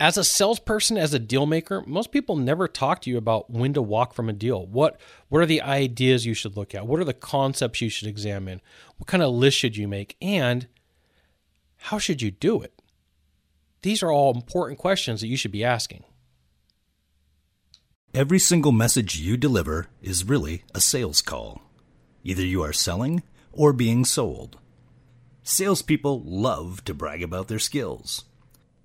as a salesperson, as a deal maker, most people never talk to you about when to walk from a deal. What what are the ideas you should look at? What are the concepts you should examine? What kind of list should you make? And how should you do it? These are all important questions that you should be asking. Every single message you deliver is really a sales call. Either you are selling or being sold. Salespeople love to brag about their skills.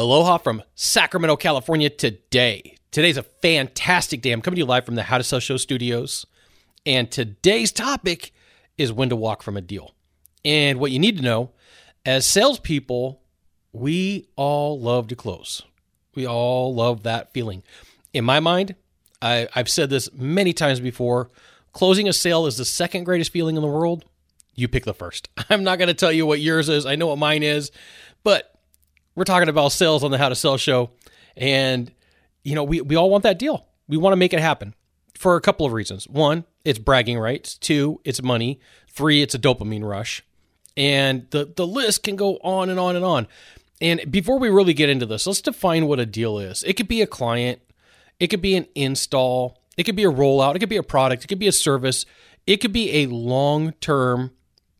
Aloha from Sacramento, California today. Today's a fantastic day. I'm coming to you live from the How to Sell Show studios. And today's topic is when to walk from a deal. And what you need to know as salespeople, we all love to close. We all love that feeling. In my mind, I, I've said this many times before closing a sale is the second greatest feeling in the world. You pick the first. I'm not going to tell you what yours is. I know what mine is, but we're talking about sales on the How to Sell show. And, you know, we, we all want that deal. We want to make it happen for a couple of reasons. One, it's bragging rights. Two, it's money. Three, it's a dopamine rush. And the, the list can go on and on and on. And before we really get into this, let's define what a deal is. It could be a client, it could be an install, it could be a rollout, it could be a product, it could be a service, it could be a long term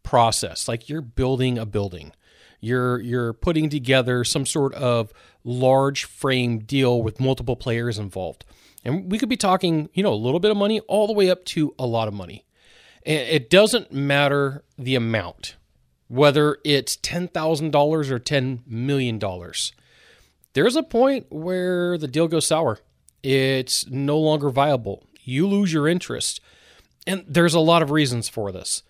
process. Like you're building a building you're you're putting together some sort of large frame deal with multiple players involved. And we could be talking, you know, a little bit of money all the way up to a lot of money. It doesn't matter the amount, whether it's $10,000 or $10 million. There's a point where the deal goes sour. It's no longer viable. You lose your interest. And there's a lot of reasons for this.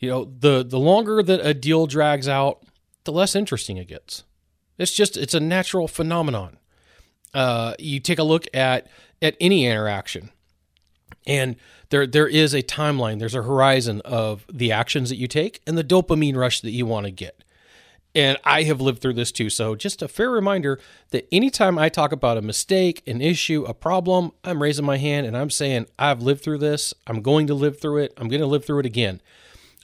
You know, the the longer that a deal drags out, the less interesting it gets. It's just it's a natural phenomenon. Uh, you take a look at at any interaction, and there there is a timeline. There's a horizon of the actions that you take and the dopamine rush that you want to get. And I have lived through this too. So just a fair reminder that anytime I talk about a mistake, an issue, a problem, I'm raising my hand and I'm saying I've lived through this. I'm going to live through it. I'm going to live through it again.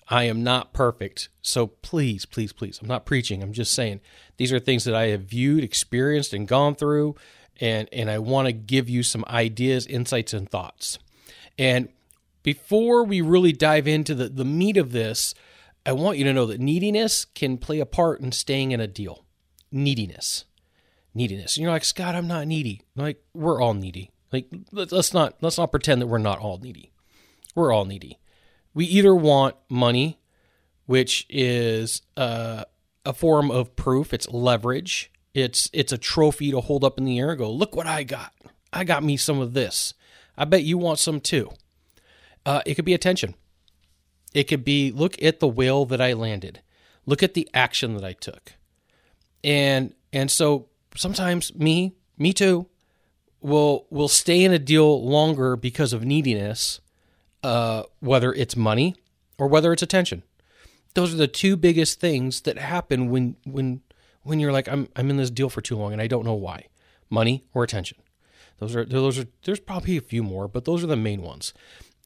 I am not perfect. So please, please, please, I'm not preaching. I'm just saying these are things that I have viewed, experienced, and gone through. And, and I want to give you some ideas, insights, and thoughts. And before we really dive into the, the meat of this, I want you to know that neediness can play a part in staying in a deal. Neediness. Neediness. And you're like, Scott, I'm not needy. Like, we're all needy. Like, let's not let's not pretend that we're not all needy. We're all needy we either want money, which is uh, a form of proof, it's leverage, it's it's a trophy to hold up in the air and go, look what I got. I got me some of this. I bet you want some too. Uh, it could be attention. It could be look at the whale that I landed. Look at the action that I took. And and so sometimes me, me too, will will stay in a deal longer because of neediness uh, whether it's money or whether it's attention. Those are the two biggest things that happen when when when you're like I'm I'm in this deal for too long and I don't know why. Money or attention. Those are those are there's probably a few more, but those are the main ones.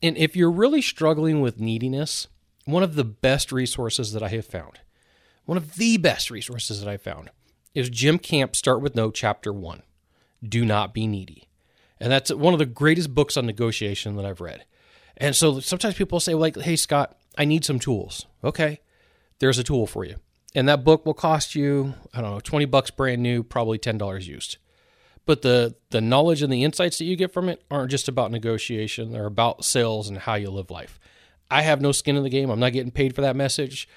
And if you're really struggling with neediness, one of the best resources that I have found, one of the best resources that I found is Jim Camp Start with No chapter 1. Do not be needy. And that's one of the greatest books on negotiation that I've read. And so sometimes people say, like, hey, Scott, I need some tools. Okay, there's a tool for you. And that book will cost you, I don't know, 20 bucks brand new, probably $10 used. But the, the knowledge and the insights that you get from it aren't just about negotiation, they're about sales and how you live life. I have no skin in the game. I'm not getting paid for that message.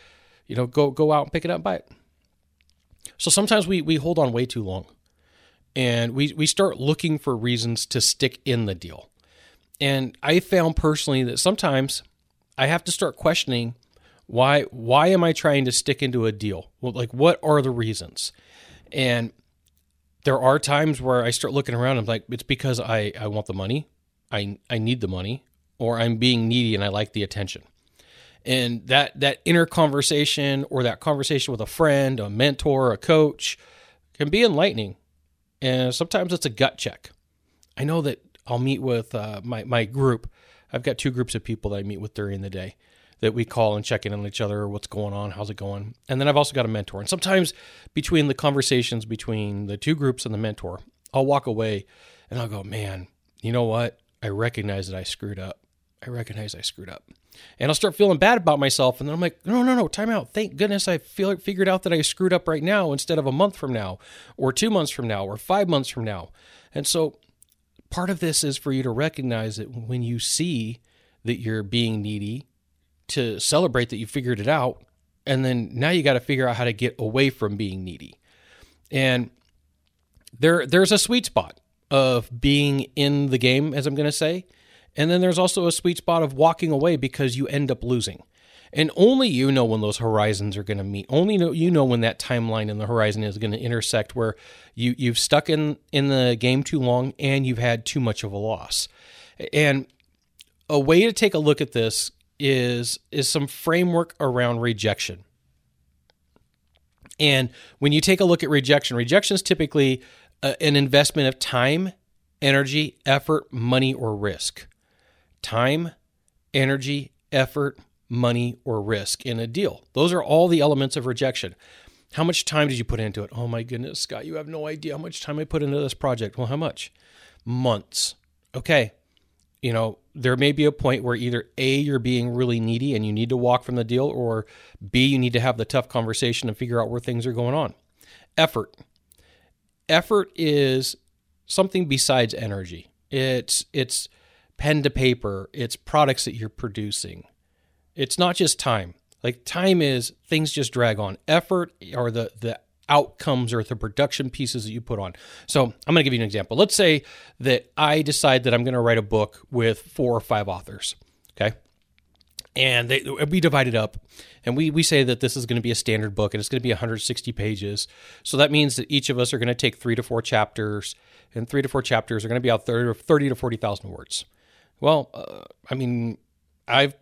You know, go go out and pick it up, buy it. So sometimes we we hold on way too long. And we we start looking for reasons to stick in the deal. And I found personally that sometimes I have to start questioning why why am I trying to stick into a deal? Well, like what are the reasons? And there are times where I start looking around. I'm like, it's because I, I want the money. I, I need the money or I'm being needy and I like the attention. And that, that inner conversation or that conversation with a friend, a mentor, a coach can be enlightening. And sometimes it's a gut check. I know that I'll meet with uh, my, my group. I've got two groups of people that I meet with during the day that we call and check in on each other. What's going on? How's it going? And then I've also got a mentor. And sometimes between the conversations between the two groups and the mentor, I'll walk away and I'll go, man, you know what? I recognize that I screwed up. I recognize I screwed up. And I'll start feeling bad about myself. And then I'm like, no, no, no, time out. Thank goodness I feel figured out that I screwed up right now instead of a month from now, or two months from now, or five months from now. And so part of this is for you to recognize that when you see that you're being needy to celebrate that you figured it out. And then now you got to figure out how to get away from being needy. And there there's a sweet spot of being in the game, as I'm going to say. And then there's also a sweet spot of walking away because you end up losing. And only you know when those horizons are going to meet. Only know, you know when that timeline in the horizon is going to intersect where you, you've stuck in, in the game too long and you've had too much of a loss. And a way to take a look at this is is some framework around rejection. And when you take a look at rejection, rejection is typically a, an investment of time, energy, effort, money, or risk. Time, energy, effort, money, or risk in a deal. Those are all the elements of rejection. How much time did you put into it? Oh my goodness, Scott, you have no idea how much time I put into this project. Well, how much? Months. Okay, you know, there may be a point where either A, you're being really needy and you need to walk from the deal, or B, you need to have the tough conversation and figure out where things are going on. Effort. Effort is something besides energy. It's it's pen to paper, it's products that you're producing. It's not just time. Like time is things just drag on. Effort are the the outcomes or the production pieces that you put on. So I'm going to give you an example. Let's say that I decide that I'm going to write a book with four or five authors. Okay. And they, we divide it up and we, we say that this is going to be a standard book and it's going to be 160 pages. So that means that each of us are going to take three to four chapters and three to four chapters are going to be out 30, 30 to 40,000 words. Well, uh, I mean, I've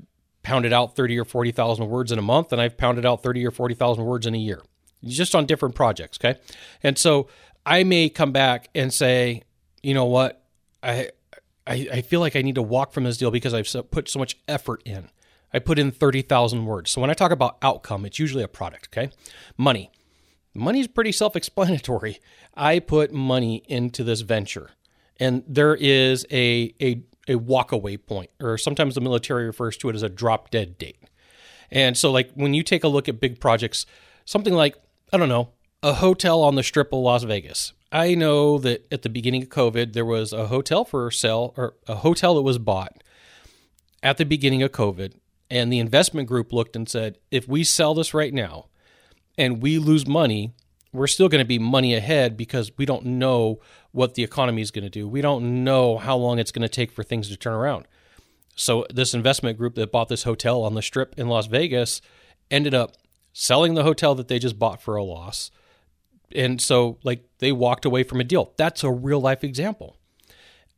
pounded out 30 or 40,000 words in a month and I've pounded out 30 or 40,000 words in a year just on different projects. Okay. And so I may come back and say, you know what? I, I, I feel like I need to walk from this deal because I've put so much effort in. I put in 30,000 words. So when I talk about outcome, it's usually a product. Okay. Money. Money is pretty self explanatory. I put money into this venture and there is a, a, a walkaway point, or sometimes the military refers to it as a drop dead date. And so, like, when you take a look at big projects, something like I don't know, a hotel on the strip of Las Vegas. I know that at the beginning of COVID, there was a hotel for sale or a hotel that was bought at the beginning of COVID. And the investment group looked and said, if we sell this right now and we lose money, we're still going to be money ahead because we don't know what the economy is going to do. We don't know how long it's going to take for things to turn around. So, this investment group that bought this hotel on the strip in Las Vegas ended up selling the hotel that they just bought for a loss. And so, like, they walked away from a deal. That's a real life example.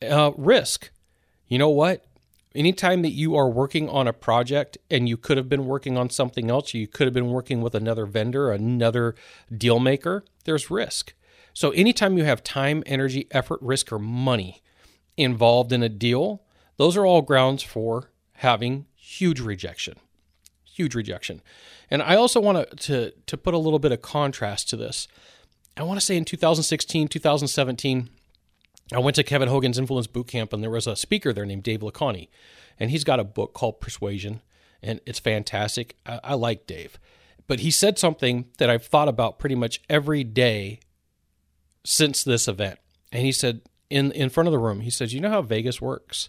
Uh, risk. You know what? Anytime that you are working on a project and you could have been working on something else, you could have been working with another vendor, another deal maker, there's risk. So, anytime you have time, energy, effort, risk, or money involved in a deal, those are all grounds for having huge rejection. Huge rejection. And I also want to, to put a little bit of contrast to this. I want to say in 2016, 2017, I went to Kevin Hogan's Influence Bootcamp, and there was a speaker there named Dave Lakhani, and he's got a book called Persuasion, and it's fantastic. I, I like Dave, but he said something that I've thought about pretty much every day since this event, and he said in in front of the room, he says, "You know how Vegas works,"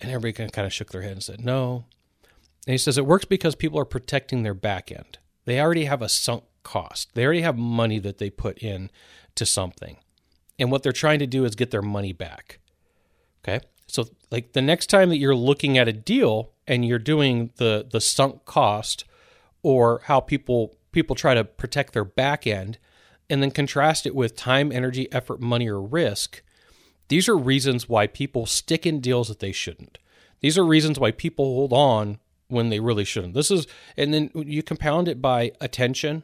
and everybody kind of shook their head and said, "No." And he says it works because people are protecting their back end. They already have a sunk cost. They already have money that they put in to something. And what they're trying to do is get their money back. Okay? So like the next time that you're looking at a deal and you're doing the the sunk cost or how people people try to protect their back end, and then contrast it with time, energy, effort, money, or risk, these are reasons why people stick in deals that they shouldn't. These are reasons why people hold on when they really shouldn't. This is, and then you compound it by attention.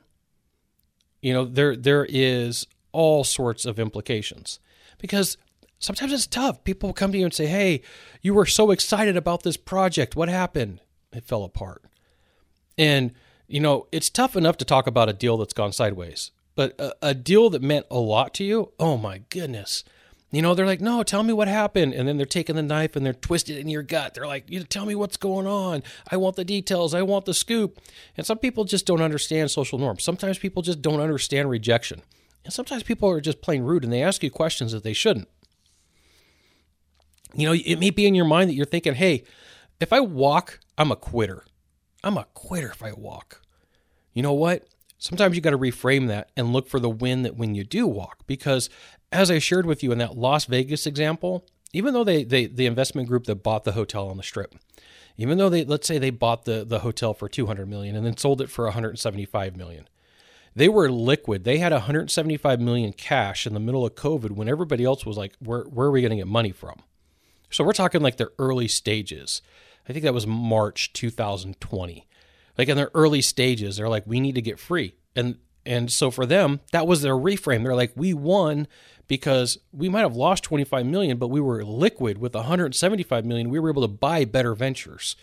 You know, there there is all sorts of implications because sometimes it's tough. People come to you and say, "Hey, you were so excited about this project. What happened?" It fell apart. And you know, it's tough enough to talk about a deal that's gone sideways, but a, a deal that meant a lot to you, oh my goodness. You know, they're like, no, tell me what happened. And then they're taking the knife and they're twisted in your gut. They're like, you tell me what's going on. I want the details. I want the scoop. And some people just don't understand social norms. Sometimes people just don't understand rejection. And sometimes people are just plain rude and they ask you questions that they shouldn't. You know, it may be in your mind that you're thinking, hey, if I walk, I'm a quitter. I'm a quitter if I walk. You know what? Sometimes you got to reframe that and look for the win that when you do walk. Because as I shared with you in that Las Vegas example, even though they, they the investment group that bought the hotel on the strip, even though they let's say they bought the, the hotel for 200 million and then sold it for 175 million, they were liquid. They had 175 million cash in the middle of COVID when everybody else was like, where, where are we going to get money from? So we're talking like their early stages. I think that was March 2020. Like in their early stages, they're like, we need to get free. And and so for them, that was their reframe. They're like, we won because we might have lost 25 million, but we were liquid with 175 million. We were able to buy better ventures.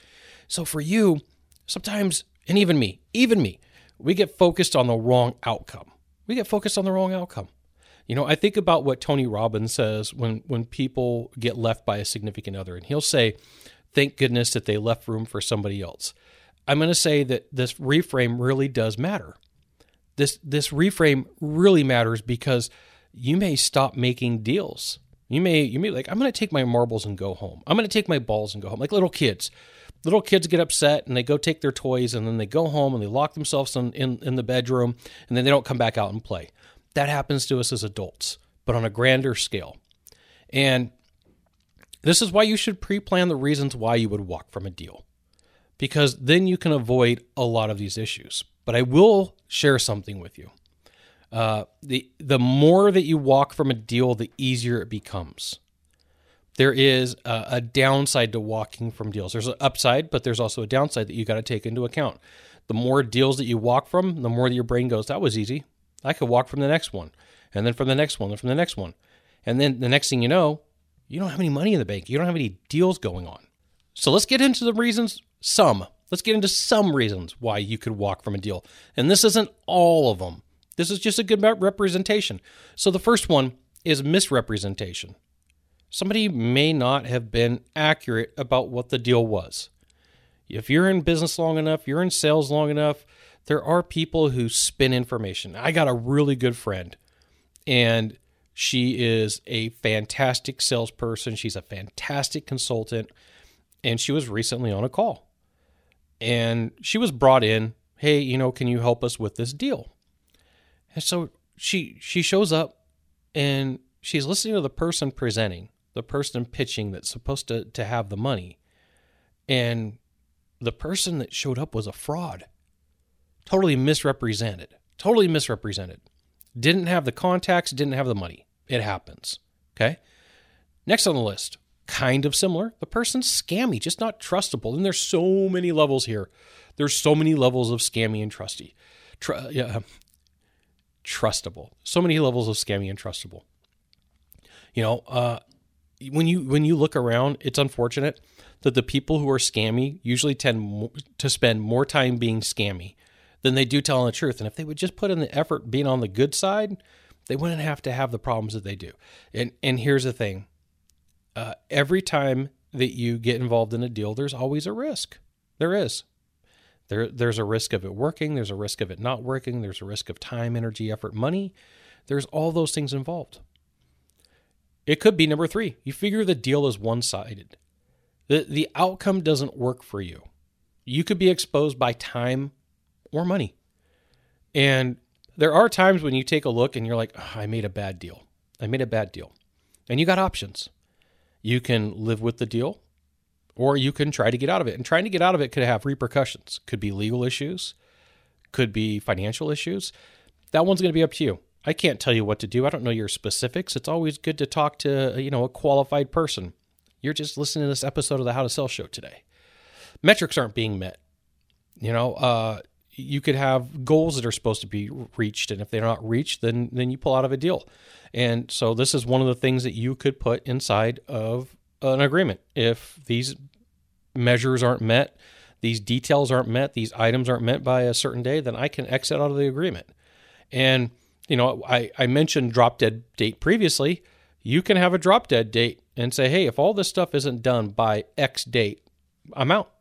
So for you, sometimes, and even me, even me, we get focused on the wrong outcome. We get focused on the wrong outcome. You know, I think about what Tony Robbins says when when people get left by a significant other, and he'll say, "Thank goodness that they left room for somebody else." I'm going to say that this reframe really does matter. This this reframe really matters because you may stop making deals. You may you may like I'm going to take my marbles and go home. I'm going to take my balls and go home. Like little kids. Little kids get upset and they go take their toys and then they go home and they lock themselves in, in, in the bedroom and then they don't come back out and play. That happens to us as adults, but on a grander scale. And this is why you should pre plan the reasons why you would walk from a deal, because then you can avoid a lot of these issues. But I will share something with you. Uh, the the more that you walk from a deal, the easier it becomes. There is a, a downside to walking from deals. There's an upside, but there's also a downside that you got to take into account. The more deals that you walk from, the more that your brain goes, "That was easy. I could walk from the next one, and then from the next one, and from the next one. And then the next thing you know, you don't have any money in the bank. You don't have any deals going on. So let's get into the reasons, some. Let's get into some reasons why you could walk from a deal. And this isn't all of them. This is just a good representation. So the first one is misrepresentation. Somebody may not have been accurate about what the deal was. If you're in business long enough, you're in sales long enough, there are people who spin information. I got a really good friend, and she is a fantastic salesperson. She's a fantastic consultant, and she was recently on a call. And she was brought in, hey, you know, can you help us with this deal? And so she she shows up and she's listening to the person presenting, the person pitching that's supposed to to have the money. And the person that showed up was a fraud totally misrepresented. Totally misrepresented. Didn't have the contacts, didn't have the money. It happens. Okay. Next on the list, kind of similar. The person's scammy, just not trustable. And there's so many levels here. There's so many levels of scammy and trusty. Tr- yeah, trustable. So many levels of scammy and trustable. You know, uh, when you when you look around, it's unfortunate that the people who are scammy usually tend to spend more time being scammy than they do telling the truth. And if they would just put in the effort being on the good side, they wouldn't have to have the problems that they do. And and here's the thing: uh, every time that you get involved in a deal, there's always a risk. There is. There, there's a risk of it working. There's a risk of it not working. There's a risk of time, energy, effort, money. There's all those things involved. It could be number three. You figure the deal is one sided. The, the outcome doesn't work for you. You could be exposed by time or money. And there are times when you take a look and you're like, oh, I made a bad deal. I made a bad deal. And you got options. You can live with the deal or you can try to get out of it. And trying to get out of it could have repercussions. Could be legal issues, could be financial issues. That one's going to be up to you. I can't tell you what to do. I don't know your specifics. It's always good to talk to, you know, a qualified person. You're just listening to this episode of the How to Sell show today. Metrics aren't being met. You know, uh, you could have goals that are supposed to be reached, and if they're not reached, then then you pull out of a deal. And so this is one of the things that you could put inside of an agreement. If these measures aren't met, these details aren't met, these items aren't met by a certain day, then I can exit out of the agreement. And you know, I, I mentioned drop dead date previously. You can have a drop dead date and say, hey, if all this stuff isn't done by X date, I'm out.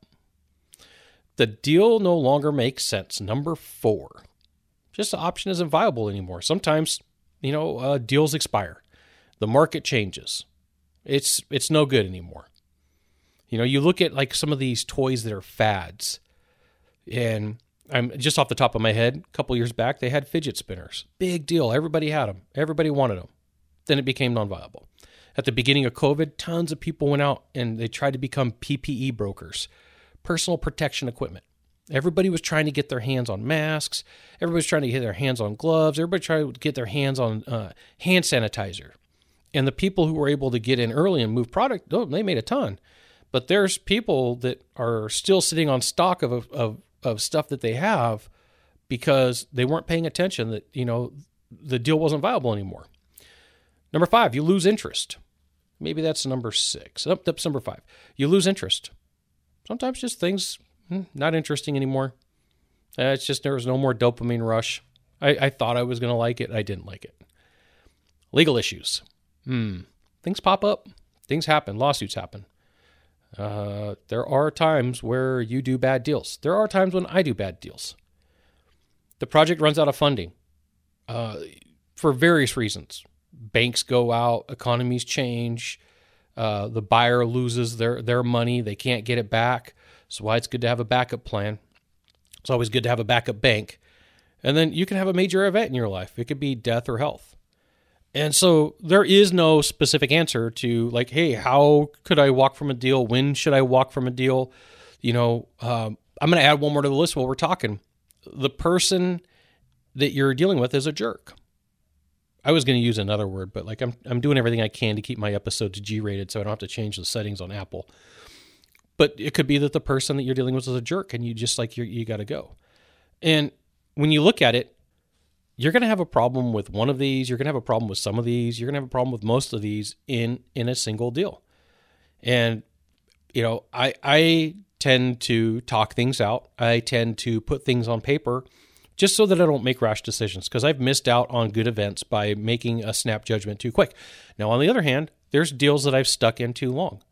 The deal no longer makes sense. Number four, just the option isn't viable anymore. Sometimes, you know, uh, deals expire, the market changes. It's it's no good anymore. You know, you look at like some of these toys that are fads, and I'm just off the top of my head. A couple years back, they had fidget spinners. Big deal. Everybody had them. Everybody wanted them. Then it became non-viable. At the beginning of COVID, tons of people went out and they tried to become PPE brokers, personal protection equipment. Everybody was trying to get their hands on masks. Everybody was trying to get their hands on gloves. Everybody tried to get their hands on uh, hand sanitizer. And the people who were able to get in early and move product, oh, they made a ton. But there's people that are still sitting on stock of, of of stuff that they have because they weren't paying attention that, you know, the deal wasn't viable anymore. Number five, you lose interest. Maybe that's number six. Oh, that's number five. You lose interest. Sometimes just things hmm, not interesting anymore. Uh, it's just there was no more dopamine rush. I, I thought I was going to like it. I didn't like it. Legal issues. Hmm. Things pop up. Things happen. Lawsuits happen. Uh, there are times where you do bad deals. There are times when I do bad deals. The project runs out of funding uh, for various reasons. Banks go out, economies change, uh, the buyer loses their, their money, they can't get it back. So, why it's good to have a backup plan. It's always good to have a backup bank. And then you can have a major event in your life. It could be death or health. And so there is no specific answer to like, hey, how could I walk from a deal? When should I walk from a deal? You know, um, I'm going to add one more to the list while we're talking. The person that you're dealing with is a jerk. I was going to use another word, but like I'm I'm doing everything I can to keep my episodes G rated so I don't have to change the settings on Apple. But it could be that the person that you're dealing with is a jerk and you just like you you got to go. And when you look at it, you're going to have a problem with one of these you're going to have a problem with some of these you're going to have a problem with most of these in in a single deal. And you know i i tend to talk things out. I tend to put things on paper just so that i don't make rash decisions because i've missed out on good events by making a snap judgment too quick. Now on the other hand there's deals that i've stuck in too long.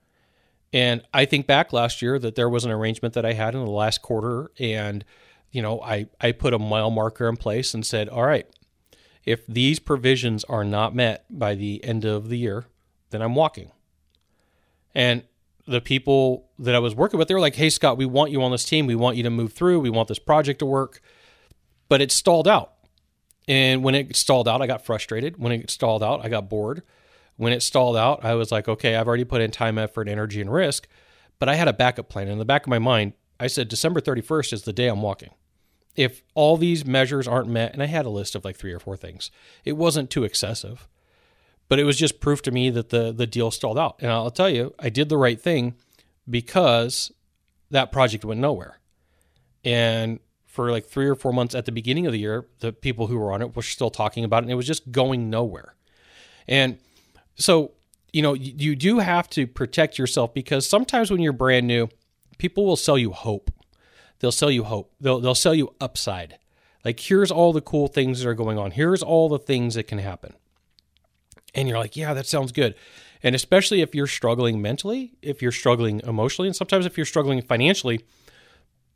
And i think back last year that there was an arrangement that i had in the last quarter and you know, I, I put a mile marker in place and said, all right, if these provisions are not met by the end of the year, then I'm walking. And the people that I was working with, they were like, hey, Scott, we want you on this team. We want you to move through. We want this project to work. But it stalled out. And when it stalled out, I got frustrated. When it stalled out, I got bored. When it stalled out, I was like, okay, I've already put in time, effort, energy, and risk. But I had a backup plan. In the back of my mind, I said, December 31st is the day I'm walking if all these measures aren't met, and I had a list of like three or four things, it wasn't too excessive, but it was just proof to me that the the deal stalled out. And I'll tell you, I did the right thing because that project went nowhere. And for like three or four months at the beginning of the year, the people who were on it were still talking about it, and it was just going nowhere. And so, you know, you do have to protect yourself because sometimes when you're brand new, people will sell you hope they'll sell you hope. They'll they'll sell you upside. Like here's all the cool things that are going on. Here's all the things that can happen. And you're like, yeah, that sounds good. And especially if you're struggling mentally, if you're struggling emotionally, and sometimes if you're struggling financially,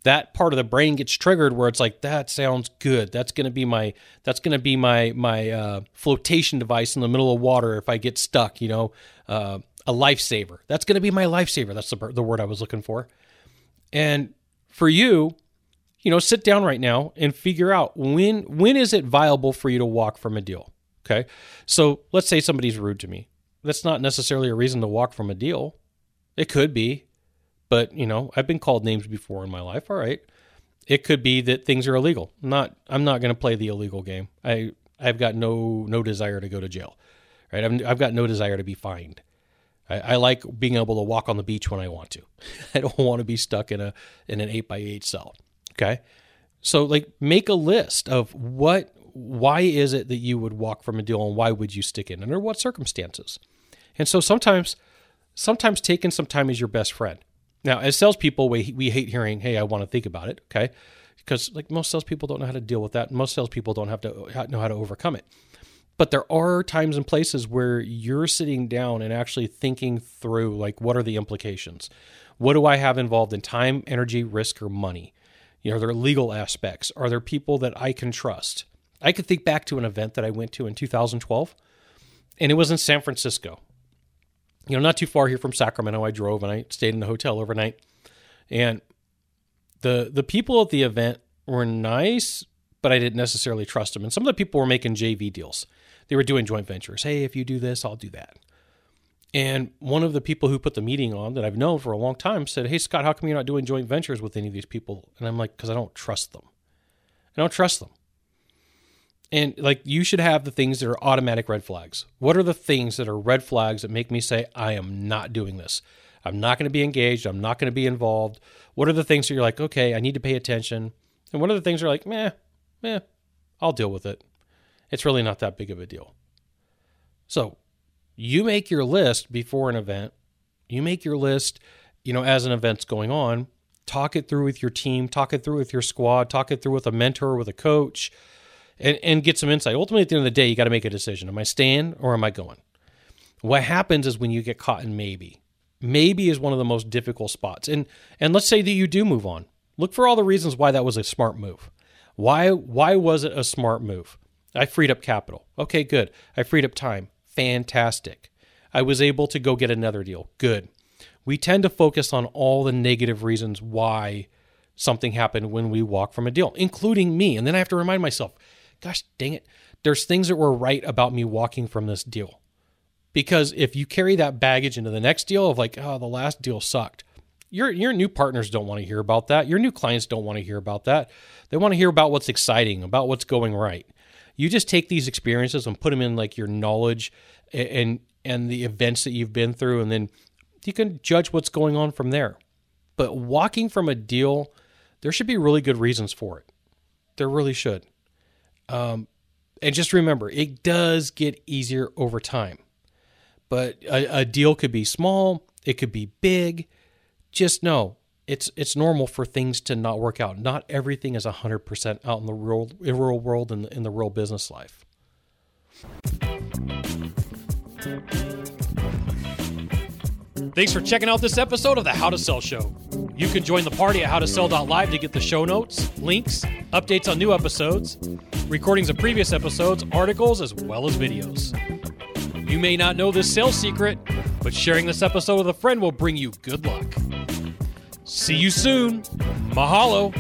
that part of the brain gets triggered where it's like that sounds good. That's going to be my that's going to be my my uh, flotation device in the middle of water if I get stuck. You know, uh, a lifesaver. That's going to be my lifesaver. That's the the word I was looking for. And for you, you know, sit down right now and figure out when when is it viable for you to walk from a deal. Okay. So let's say somebody's rude to me. That's not necessarily a reason to walk from a deal. It could be, but you know, I've been called names before in my life. All right. It could be that things are illegal. I'm not I'm not going to play the illegal game. I I've got no no desire to go to jail, right? I've, I've got no desire to be fined. I, I like being able to walk on the beach when I want to. I don't want to be stuck in a in an eight by eight cell. Okay, so like make a list of what why is it that you would walk from a deal and why would you stick in under what circumstances? And so sometimes sometimes taking some time is your best friend. Now, as salespeople, we, we hate hearing, hey, I want to think about it, okay? Because like most salespeople don't know how to deal with that. Most salespeople don't have to know how to overcome it. But there are times and places where you're sitting down and actually thinking through, like, what are the implications? What do I have involved in time, energy, risk, or money? You know, are there legal aspects? Are there people that I can trust? I could think back to an event that I went to in 2012, and it was in San Francisco. You know, not too far here from Sacramento. I drove and I stayed in a hotel overnight, and the the people at the event were nice, but I didn't necessarily trust them. And some of the people were making JV deals. They were doing joint ventures. Hey, if you do this, I'll do that. And one of the people who put the meeting on that I've known for a long time said, Hey, Scott, how come you're not doing joint ventures with any of these people? And I'm like, Because I don't trust them. I don't trust them. And like you should have the things that are automatic red flags. What are the things that are red flags that make me say, I am not doing this? I'm not going to be engaged. I'm not going to be involved. What are the things that you're like, okay, I need to pay attention? And what are the things that are like, meh, meh, I'll deal with it. It's really not that big of a deal. So you make your list before an event. You make your list, you know, as an event's going on. Talk it through with your team, talk it through with your squad, talk it through with a mentor, with a coach, and, and get some insight. Ultimately, at the end of the day, you got to make a decision. Am I staying or am I going? What happens is when you get caught in maybe. Maybe is one of the most difficult spots. And and let's say that you do move on. Look for all the reasons why that was a smart move. Why why was it a smart move? I freed up capital. Okay, good. I freed up time. Fantastic. I was able to go get another deal. Good. We tend to focus on all the negative reasons why something happened when we walk from a deal, including me. And then I have to remind myself, gosh dang it, there's things that were right about me walking from this deal. Because if you carry that baggage into the next deal of like, oh, the last deal sucked, your your new partners don't want to hear about that. Your new clients don't want to hear about that. They want to hear about what's exciting, about what's going right. You just take these experiences and put them in like your knowledge and and the events that you've been through, and then you can judge what's going on from there. But walking from a deal, there should be really good reasons for it. There really should. Um, and just remember, it does get easier over time. But a, a deal could be small, it could be big. Just know it's it's normal for things to not work out. Not everything is 100% out in the real, real world and in, in the real business life. Thanks for checking out this episode of the How to Sell Show. You can join the party at howtosell.live to get the show notes, links, updates on new episodes, recordings of previous episodes, articles, as well as videos. You may not know this sales secret, but sharing this episode with a friend will bring you good luck. See you soon. Mahalo.